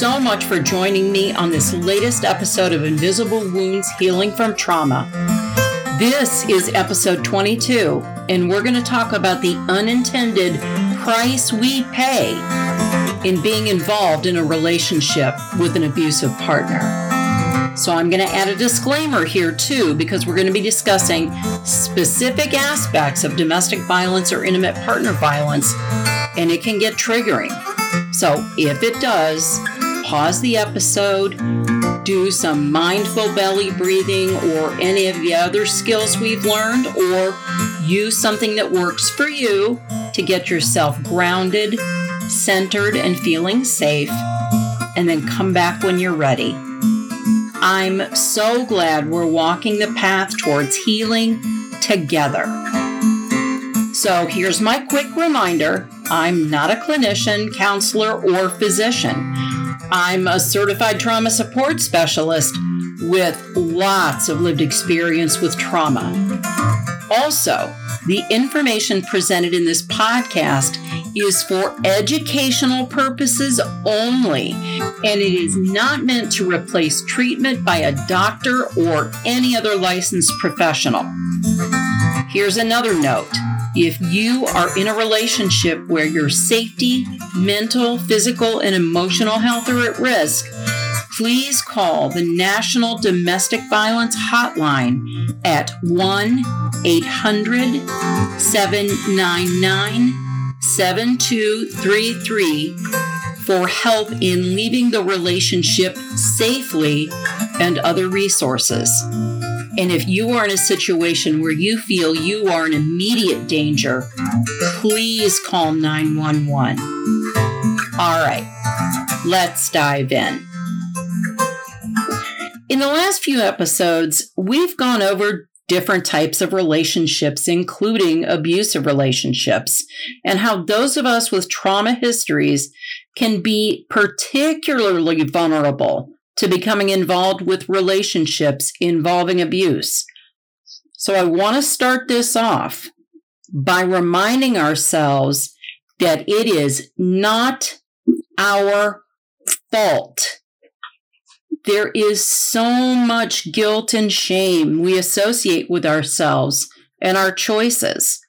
so much for joining me on this latest episode of Invisible Wounds Healing from Trauma. This is episode 22, and we're going to talk about the unintended price we pay in being involved in a relationship with an abusive partner. So, I'm going to add a disclaimer here too, because we're going to be discussing specific aspects of domestic violence or intimate partner violence, and it can get triggering. So, if it does, pause the episode, do some mindful belly breathing or any of the other skills we've learned, or use something that works for you to get yourself grounded, centered, and feeling safe, and then come back when you're ready. I'm so glad we're walking the path towards healing together. So here's my quick reminder I'm not a clinician, counselor, or physician. I'm a certified trauma support specialist with lots of lived experience with trauma. Also, the information presented in this podcast is for educational purposes only, and it is not meant to replace treatment by a doctor or any other licensed professional. Here's another note. If you are in a relationship where your safety, mental, physical, and emotional health are at risk, please call the National Domestic Violence Hotline at 1 800 799 7233 for help in leaving the relationship safely and other resources. And if you are in a situation where you feel you are in immediate danger, please call 911. All right, let's dive in. In the last few episodes, we've gone over different types of relationships, including abusive relationships, and how those of us with trauma histories can be particularly vulnerable to becoming involved with relationships involving abuse. So I want to start this off by reminding ourselves that it is not our fault there is so much guilt and shame we associate with ourselves and our choices.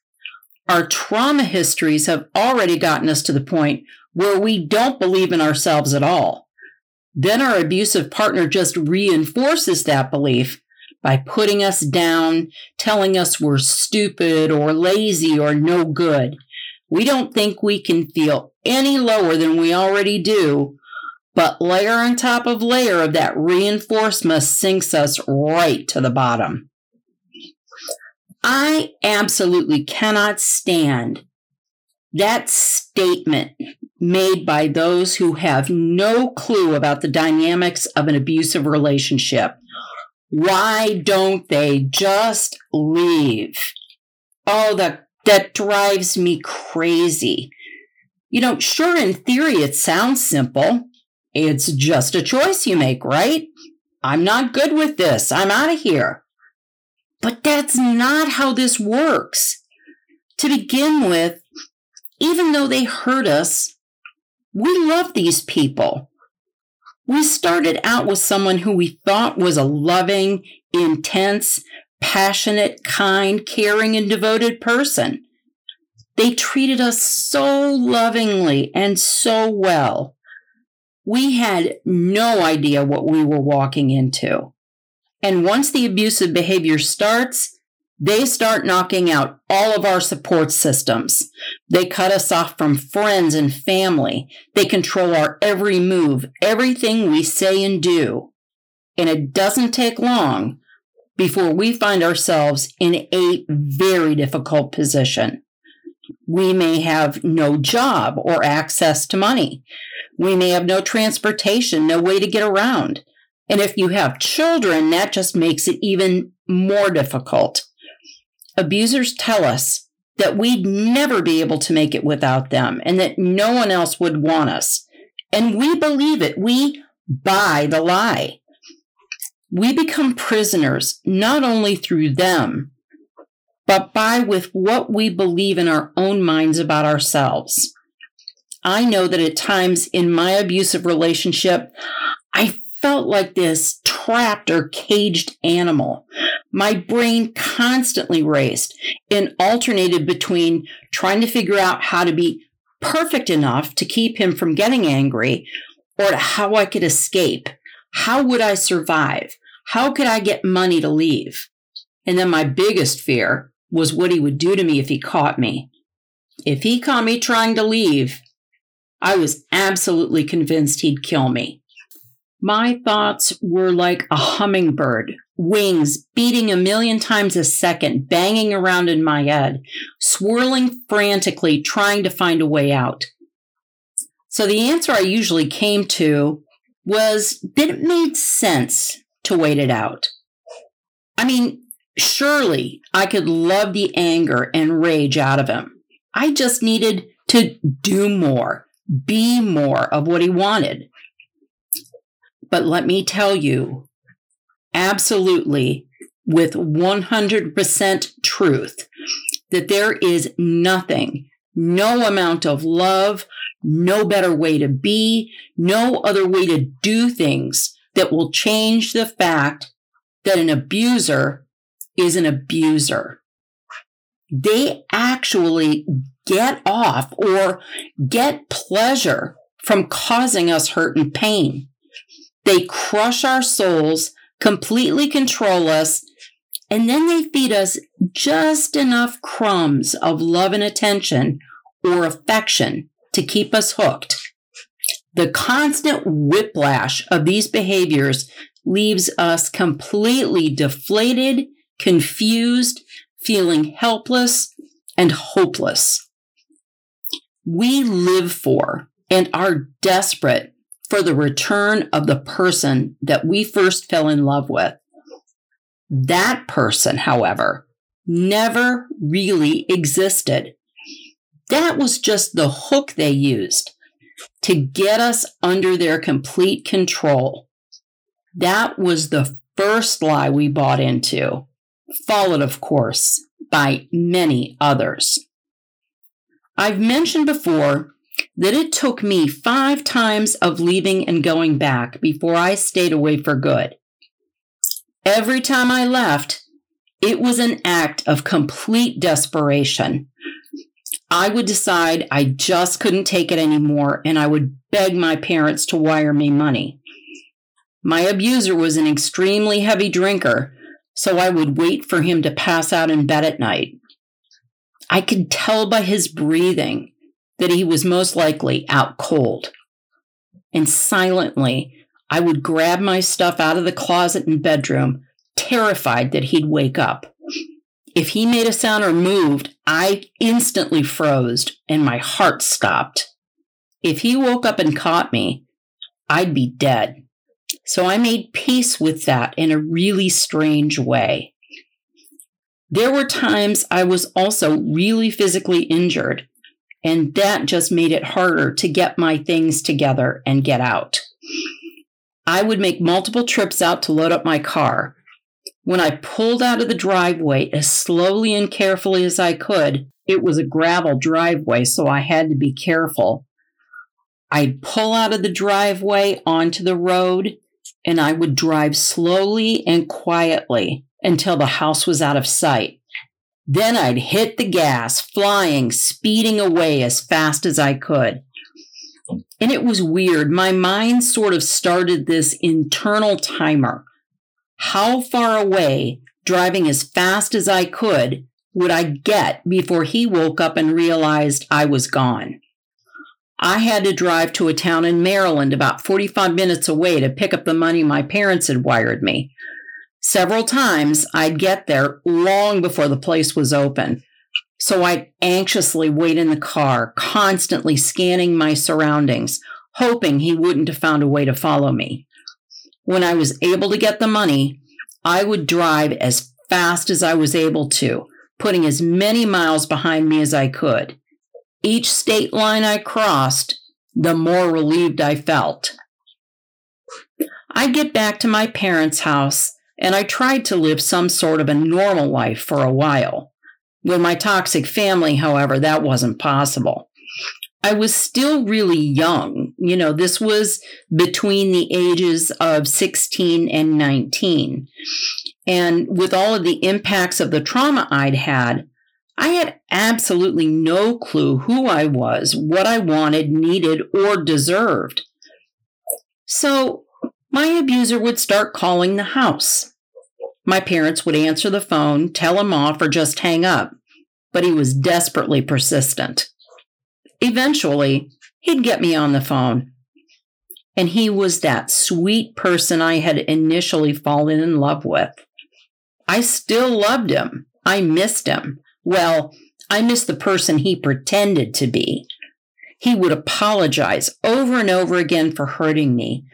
Our trauma histories have already gotten us to the point where we don't believe in ourselves at all. Then our abusive partner just reinforces that belief by putting us down, telling us we're stupid or lazy or no good. We don't think we can feel any lower than we already do but layer on top of layer of that reinforcement sinks us right to the bottom. I absolutely cannot stand that statement made by those who have no clue about the dynamics of an abusive relationship. Why don't they just leave? Oh, that, that drives me crazy. You know, sure, in theory, it sounds simple. It's just a choice you make, right? I'm not good with this. I'm out of here. But that's not how this works. To begin with, even though they hurt us, we love these people. We started out with someone who we thought was a loving, intense, passionate, kind, caring, and devoted person. They treated us so lovingly and so well we had no idea what we were walking into. And once the abusive behavior starts, they start knocking out all of our support systems. They cut us off from friends and family. They control our every move, everything we say and do. And it doesn't take long before we find ourselves in a very difficult position. We may have no job or access to money. We may have no transportation, no way to get around. And if you have children, that just makes it even more difficult. Abusers tell us that we'd never be able to make it without them and that no one else would want us. And we believe it. We buy the lie. We become prisoners not only through them, but by with what we believe in our own minds about ourselves. I know that at times in my abusive relationship, I felt like this trapped or caged animal. My brain constantly raced and alternated between trying to figure out how to be perfect enough to keep him from getting angry or how I could escape. How would I survive? How could I get money to leave? And then my biggest fear was what he would do to me if he caught me. If he caught me trying to leave, I was absolutely convinced he'd kill me. My thoughts were like a hummingbird, wings beating a million times a second, banging around in my head, swirling frantically, trying to find a way out. So the answer I usually came to was that it made sense to wait it out. I mean, surely I could love the anger and rage out of him. I just needed to do more, be more of what he wanted. But let me tell you, absolutely, with 100% truth, that there is nothing, no amount of love, no better way to be, no other way to do things that will change the fact that an abuser is an abuser. They actually get off or get pleasure from causing us hurt and pain. They crush our souls, completely control us, and then they feed us just enough crumbs of love and attention or affection to keep us hooked. The constant whiplash of these behaviors leaves us completely deflated, confused, feeling helpless and hopeless. We live for and are desperate for the return of the person that we first fell in love with. That person, however, never really existed. That was just the hook they used to get us under their complete control. That was the first lie we bought into, followed, of course, by many others. I've mentioned before that it took me five times of leaving and going back before I stayed away for good. Every time I left, it was an act of complete desperation. I would decide I just couldn't take it anymore and I would beg my parents to wire me money. My abuser was an extremely heavy drinker, so I would wait for him to pass out in bed at night. I could tell by his breathing that he was most likely out cold. And silently, I would grab my stuff out of the closet and bedroom, terrified that he'd wake up. If he made a sound or moved, I instantly froze and my heart stopped. If he woke up and caught me, I'd be dead. So I made peace with that in a really strange way. There were times I was also really physically injured, and that just made it harder to get my things together and get out. I would make multiple trips out to load up my car, when I pulled out of the driveway as slowly and carefully as I could, it was a gravel driveway, so I had to be careful. I'd pull out of the driveway onto the road and I would drive slowly and quietly until the house was out of sight. Then I'd hit the gas, flying, speeding away as fast as I could. And it was weird. My mind sort of started this internal timer how far away, driving as fast as I could, would I get before he woke up and realized I was gone? I had to drive to a town in Maryland about 45 minutes away to pick up the money my parents had wired me. Several times I'd get there long before the place was open. So I'd anxiously wait in the car, constantly scanning my surroundings, hoping he wouldn't have found a way to follow me. When I was able to get the money, I would drive as fast as I was able to, putting as many miles behind me as I could. Each state line I crossed, the more relieved I felt. I'd get back to my parents' house and I tried to live some sort of a normal life for a while. With my toxic family, however, that wasn't possible. I was still really young. You know, this was between the ages of 16 and 19. And with all of the impacts of the trauma I'd had, I had absolutely no clue who I was, what I wanted, needed, or deserved. So my abuser would start calling the house. My parents would answer the phone, tell him off, or just hang up, but he was desperately persistent. Eventually, he'd get me on the phone. And he was that sweet person I had initially fallen in love with. I still loved him. I missed him. Well, I missed the person he pretended to be. He would apologize over and over again for hurting me,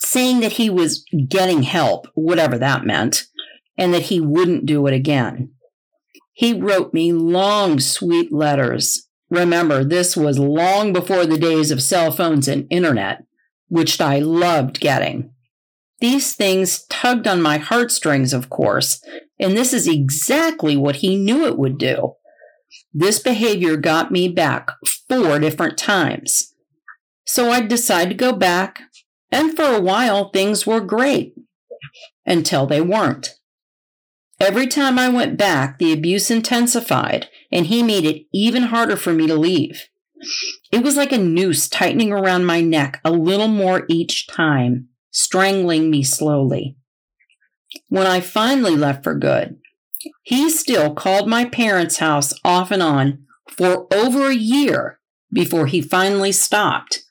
saying that he was getting help, whatever that meant, and that he wouldn't do it again. He wrote me long, sweet letters. Remember, this was long before the days of cell phones and internet, which I loved getting. These things tugged on my heartstrings, of course, and this is exactly what he knew it would do. This behavior got me back four different times. So I decided to go back, and for a while things were great until they weren't. Every time I went back, the abuse intensified, and he made it even harder for me to leave. It was like a noose tightening around my neck a little more each time, strangling me slowly. When I finally left for good, he still called my parents' house off and on for over a year before he finally stopped.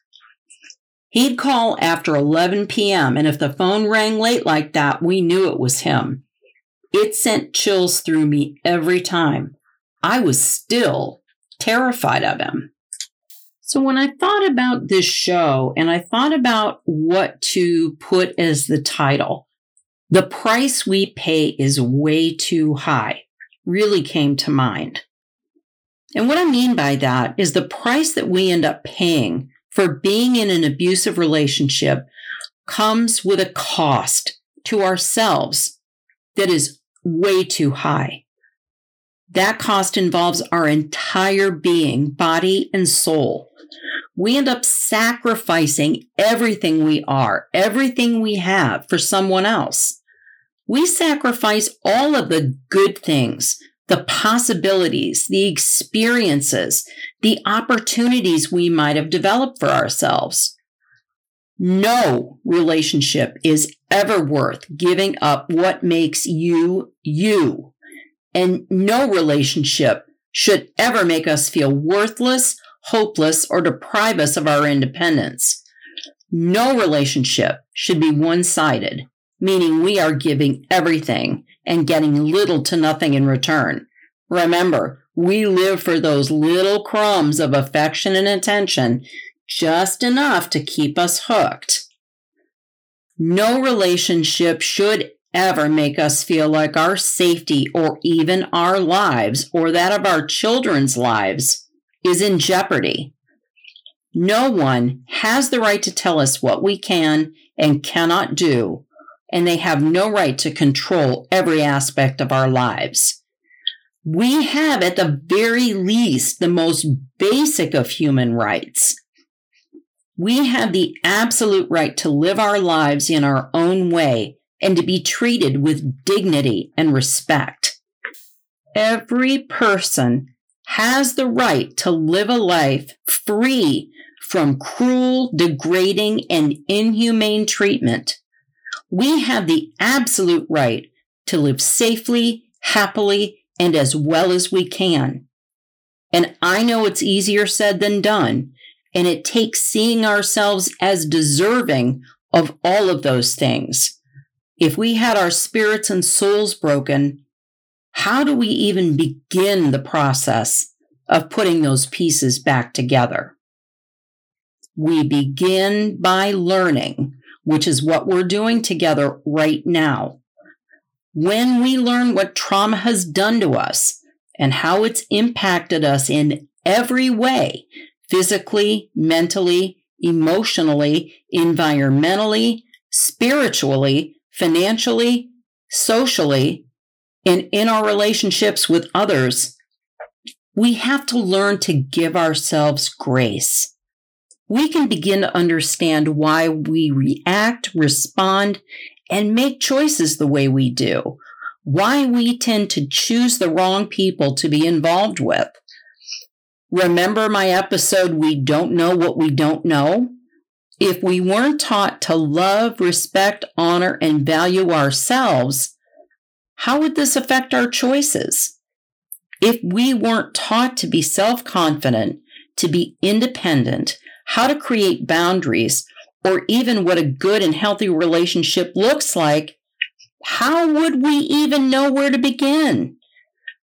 He'd call after 11 p.m., and if the phone rang late like that, we knew it was him. It sent chills through me every time. I was still terrified of him. So when I thought about this show and I thought about what to put as the title, the price we pay is way too high really came to mind. And what I mean by that is the price that we end up paying for being in an abusive relationship comes with a cost to ourselves that is way too high. That cost involves our entire being, body and soul. We end up sacrificing everything we are, everything we have for someone else. We sacrifice all of the good things, the possibilities, the experiences, the opportunities we might have developed for ourselves. No relationship is ever worth giving up what makes you you. And no relationship should ever make us feel worthless, hopeless, or deprive us of our independence. No relationship should be one sided, meaning we are giving everything and getting little to nothing in return. Remember, we live for those little crumbs of affection and attention, just enough to keep us hooked. No relationship should ever make us feel like our safety or even our lives or that of our children's lives is in jeopardy. No one has the right to tell us what we can and cannot do, and they have no right to control every aspect of our lives. We have, at the very least, the most basic of human rights. We have the absolute right to live our lives in our own way and to be treated with dignity and respect. Every person has the right to live a life free from cruel, degrading, and inhumane treatment. We have the absolute right to live safely, happily, and as well as we can. And I know it's easier said than done, and it takes seeing ourselves as deserving of all of those things. If we had our spirits and souls broken, how do we even begin the process of putting those pieces back together? We begin by learning, which is what we're doing together right now. When we learn what trauma has done to us and how it's impacted us in every way physically, mentally, emotionally, environmentally, spiritually, financially, socially, and in our relationships with others, we have to learn to give ourselves grace. We can begin to understand why we react, respond, and make choices the way we do, why we tend to choose the wrong people to be involved with. Remember my episode, We Don't Know What We Don't Know? If we weren't taught to love, respect, honor, and value ourselves, how would this affect our choices? If we weren't taught to be self confident, to be independent, how to create boundaries, or even what a good and healthy relationship looks like, how would we even know where to begin?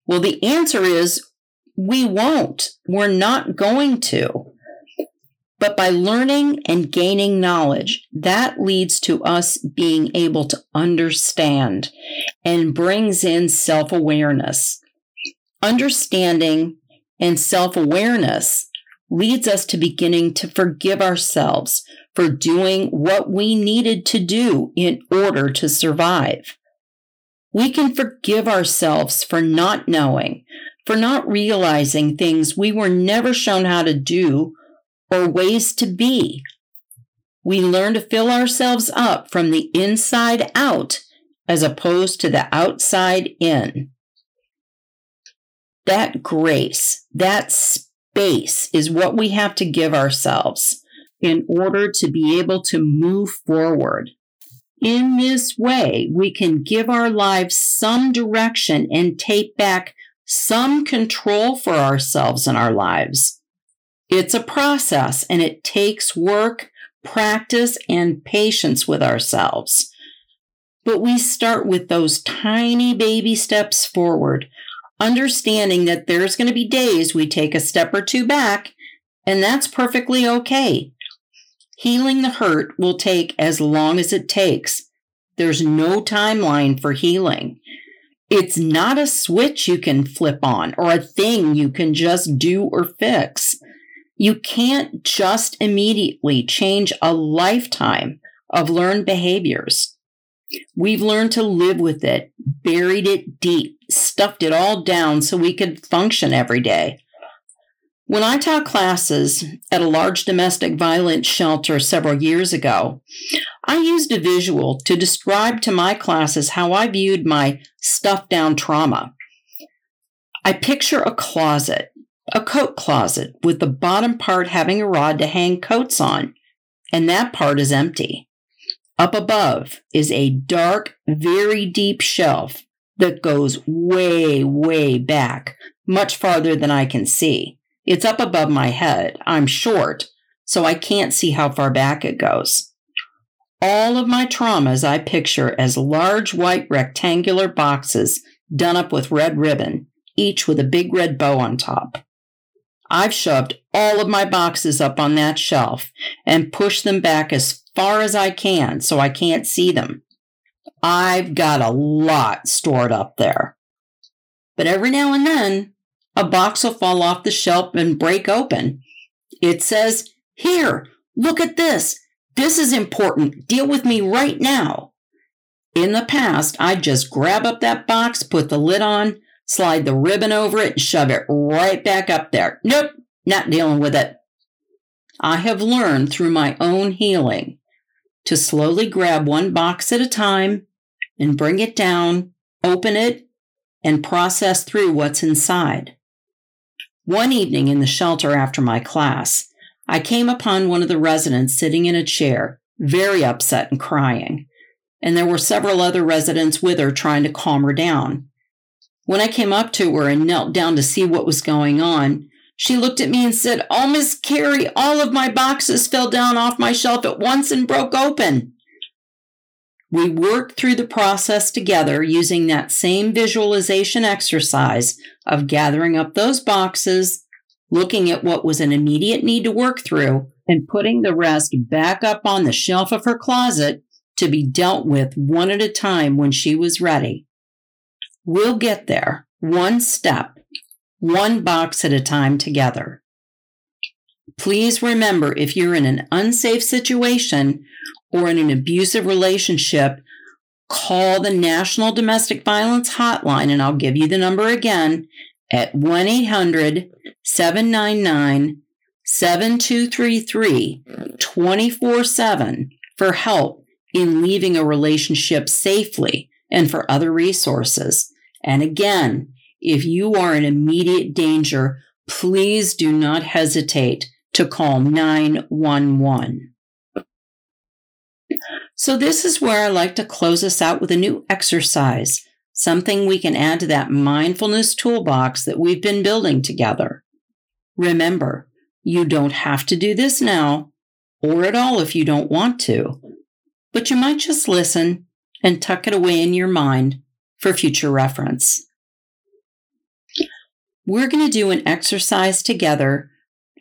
Well, the answer is we won't. We're not going to. But by learning and gaining knowledge, that leads to us being able to understand and brings in self awareness. Understanding and self awareness leads us to beginning to forgive ourselves for doing what we needed to do in order to survive. We can forgive ourselves for not knowing, for not realizing things we were never shown how to do or ways to be. We learn to fill ourselves up from the inside out as opposed to the outside in. That grace, that space is what we have to give ourselves in order to be able to move forward. In this way, we can give our lives some direction and take back some control for ourselves and our lives. It's a process and it takes work, practice, and patience with ourselves. But we start with those tiny baby steps forward understanding that there's going to be days we take a step or two back, and that's perfectly okay. Healing the hurt will take as long as it takes. There's no timeline for healing. It's not a switch you can flip on or a thing you can just do or fix. You can't just immediately change a lifetime of learned behaviors. We've learned to live with it, buried it deep, stuffed it all down so we could function every day. When I taught classes at a large domestic violence shelter several years ago, I used a visual to describe to my classes how I viewed my stuffed down trauma. I picture a closet, a coat closet, with the bottom part having a rod to hang coats on, and that part is empty. Up above is a dark, very deep shelf that goes way, way back, much farther than I can see. It's up above my head. I'm short, so I can't see how far back it goes. All of my traumas I picture as large white rectangular boxes done up with red ribbon, each with a big red bow on top. I've shoved all of my boxes up on that shelf and pushed them back as far as I can so I can't see them. I've got a lot stored up there. But every now and then, a box will fall off the shelf and break open. It says, Here, look at this. This is important. Deal with me right now. In the past, I'd just grab up that box, put the lid on, slide the ribbon over it, and shove it right back up there. Nope, not dealing with it. I have learned through my own healing to slowly grab one box at a time and bring it down, open it, and process through what's inside. One evening in the shelter after my class, I came upon one of the residents sitting in a chair, very upset and crying, and there were several other residents with her trying to calm her down. When I came up to her and knelt down to see what was going on, she looked at me and said, Oh, Miss Kerri, all of my boxes fell down off my shelf at once and broke open. We worked through the process together using that same visualization exercise of gathering up those boxes, looking at what was an immediate need to work through, and putting the rest back up on the shelf of her closet to be dealt with one at a time when she was ready. We'll get there, one step one box at a time together. Please remember if you're in an unsafe situation or in an abusive relationship, call the National Domestic Violence Hotline, and I'll give you the number again at 1 800 799 7233 24 7 for help in leaving a relationship safely and for other resources. And again, if you are in immediate danger, please do not hesitate to call 911. So, this is where I like to close us out with a new exercise, something we can add to that mindfulness toolbox that we've been building together. Remember, you don't have to do this now or at all if you don't want to, but you might just listen and tuck it away in your mind for future reference. We're going to do an exercise together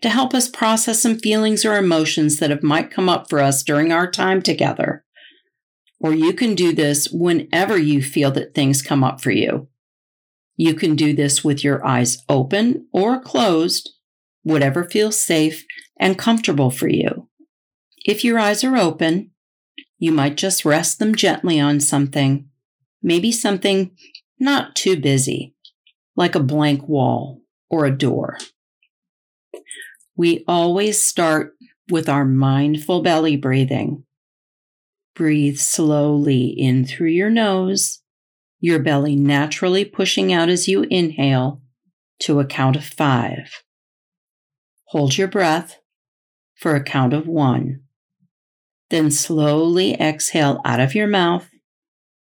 to help us process some feelings or emotions that have might come up for us during our time together. Or you can do this whenever you feel that things come up for you. You can do this with your eyes open or closed, whatever feels safe and comfortable for you. If your eyes are open, you might just rest them gently on something, maybe something not too busy, like a blank wall or a door. We always start with our mindful belly breathing. Breathe slowly in through your nose, your belly naturally pushing out as you inhale to a count of five. Hold your breath for a count of one. Then slowly exhale out of your mouth.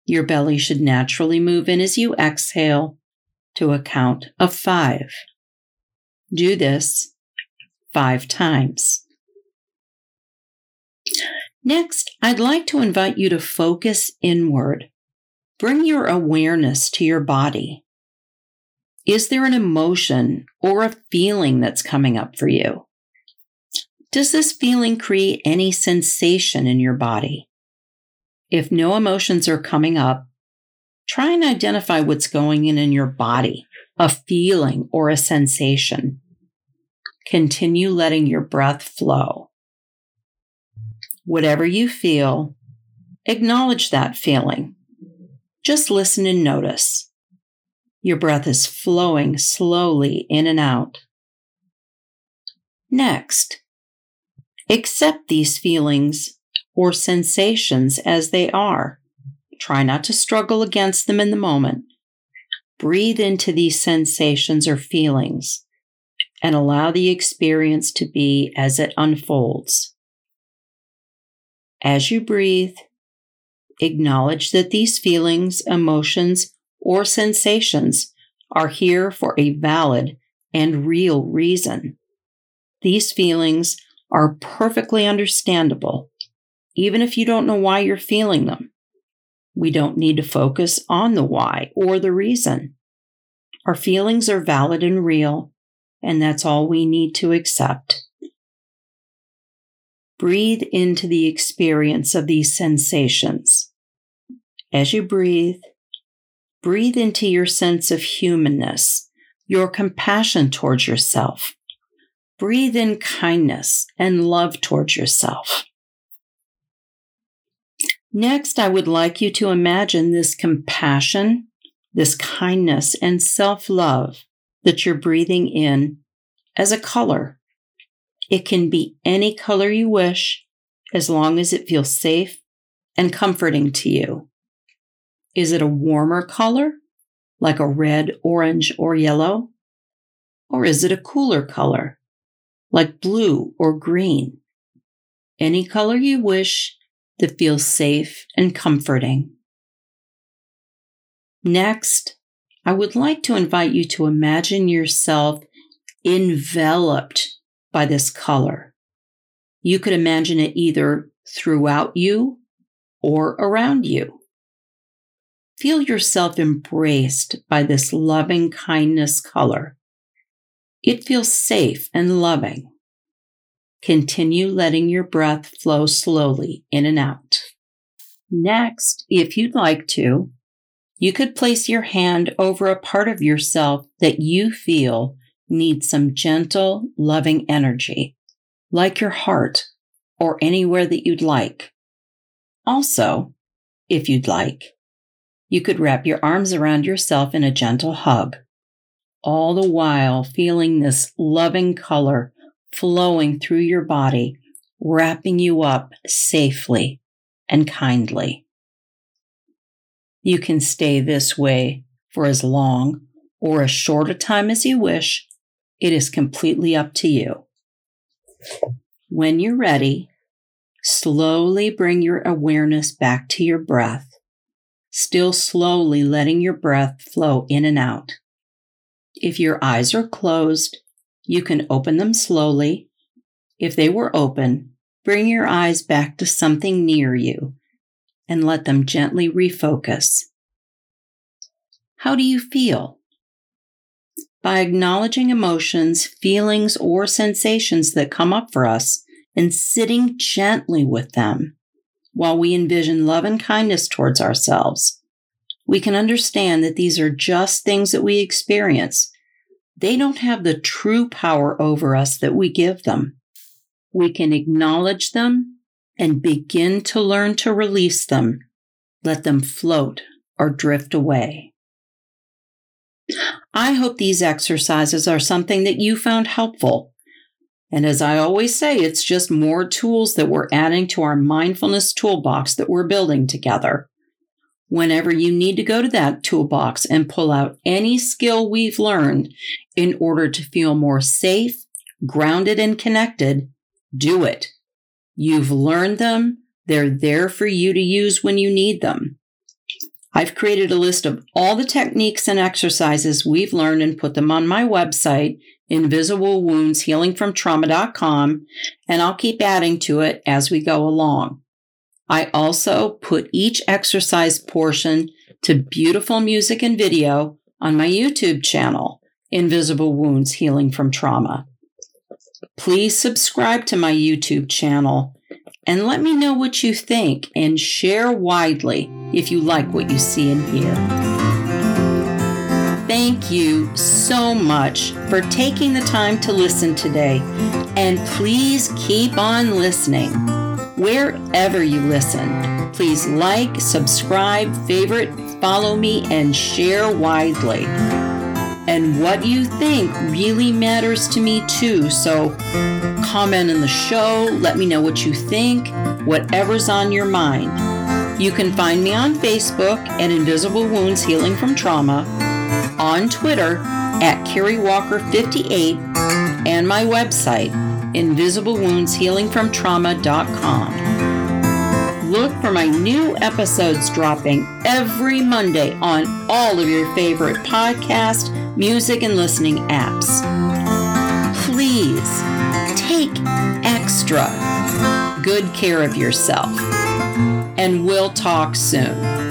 Your belly should naturally move in as you exhale to a count of five. Do this five times. Next, I'd like to invite you to focus inward. Bring your awareness to your body. Is there an emotion or a feeling that's coming up for you? Does this feeling create any sensation in your body? If no emotions are coming up, try and identify what's going in in your body, a feeling or a sensation. Continue letting your breath flow. Whatever you feel, acknowledge that feeling. Just listen and notice. Your breath is flowing slowly in and out. Next, accept these feelings or sensations as they are. Try not to struggle against them in the moment. Breathe into these sensations or feelings and allow the experience to be as it unfolds. As you breathe, acknowledge that these feelings, emotions, or sensations are here for a valid and real reason. These feelings are perfectly understandable, even if you don't know why you're feeling them. We don't need to focus on the why or the reason. Our feelings are valid and real, and that's all we need to accept. Breathe into the experience of these sensations. As you breathe, breathe into your sense of humanness, your compassion towards yourself. Breathe in kindness and love towards yourself. Next, I would like you to imagine this compassion, this kindness, and self love that you're breathing in as a color. It can be any color you wish as long as it feels safe and comforting to you. Is it a warmer color, like a red, orange, or yellow? Or is it a cooler color, like blue or green? Any color you wish that feels safe and comforting. Next, I would like to invite you to imagine yourself enveloped by this color. You could imagine it either throughout you or around you. Feel yourself embraced by this loving kindness color. It feels safe and loving. Continue letting your breath flow slowly in and out. Next, if you'd like to, you could place your hand over a part of yourself that you feel needs some gentle, loving energy, like your heart or anywhere that you'd like. Also, if you'd like, you could wrap your arms around yourself in a gentle hug. all the while feeling this loving color flowing through your body, wrapping you up safely and kindly. You can stay this way for as long or as short a time as you wish. It is completely up to you. When you're ready, slowly bring your awareness back to your breath, still slowly letting your breath flow in and out. If your eyes are closed, you can open them slowly. If they were open, bring your eyes back to something near you and let them gently refocus. How do you feel? By acknowledging emotions, feelings, or sensations that come up for us and sitting gently with them while we envision love and kindness towards ourselves, we can understand that these are just things that we experience they don't have the true power over us that we give them. We can acknowledge them and begin to learn to release them, let them float or drift away. I hope these exercises are something that you found helpful. And as I always say, it's just more tools that we're adding to our mindfulness toolbox that we're building together. Whenever you need to go to that toolbox and pull out any skill we've learned in order to feel more safe, grounded, and connected, do it. You've learned them. They're there for you to use when you need them. I've created a list of all the techniques and exercises we've learned and put them on my website, invisiblewoundshealingfromtrauma.com, and I'll keep adding to it as we go along. I also put each exercise portion to beautiful music and video on my YouTube channel. Invisible Wounds Healing from Trauma. Please subscribe to my YouTube channel and let me know what you think and share widely if you like what you see and hear. Thank you so much for taking the time to listen today, and please keep on listening. Wherever you listen, please like, subscribe, favorite, follow me, and share widely. And what you think really matters to me too. So comment in the show, let me know what you think, whatever's on your mind. You can find me on Facebook at Invisible Wounds Healing from Trauma, on Twitter at Kerri Walker 58, and my website, invisiblewoundshealingfromtrauma.com look for my new episodes dropping every Monday on all of your favorite podcast, music, and listening apps. Please take extra good care of yourself, and we'll talk soon.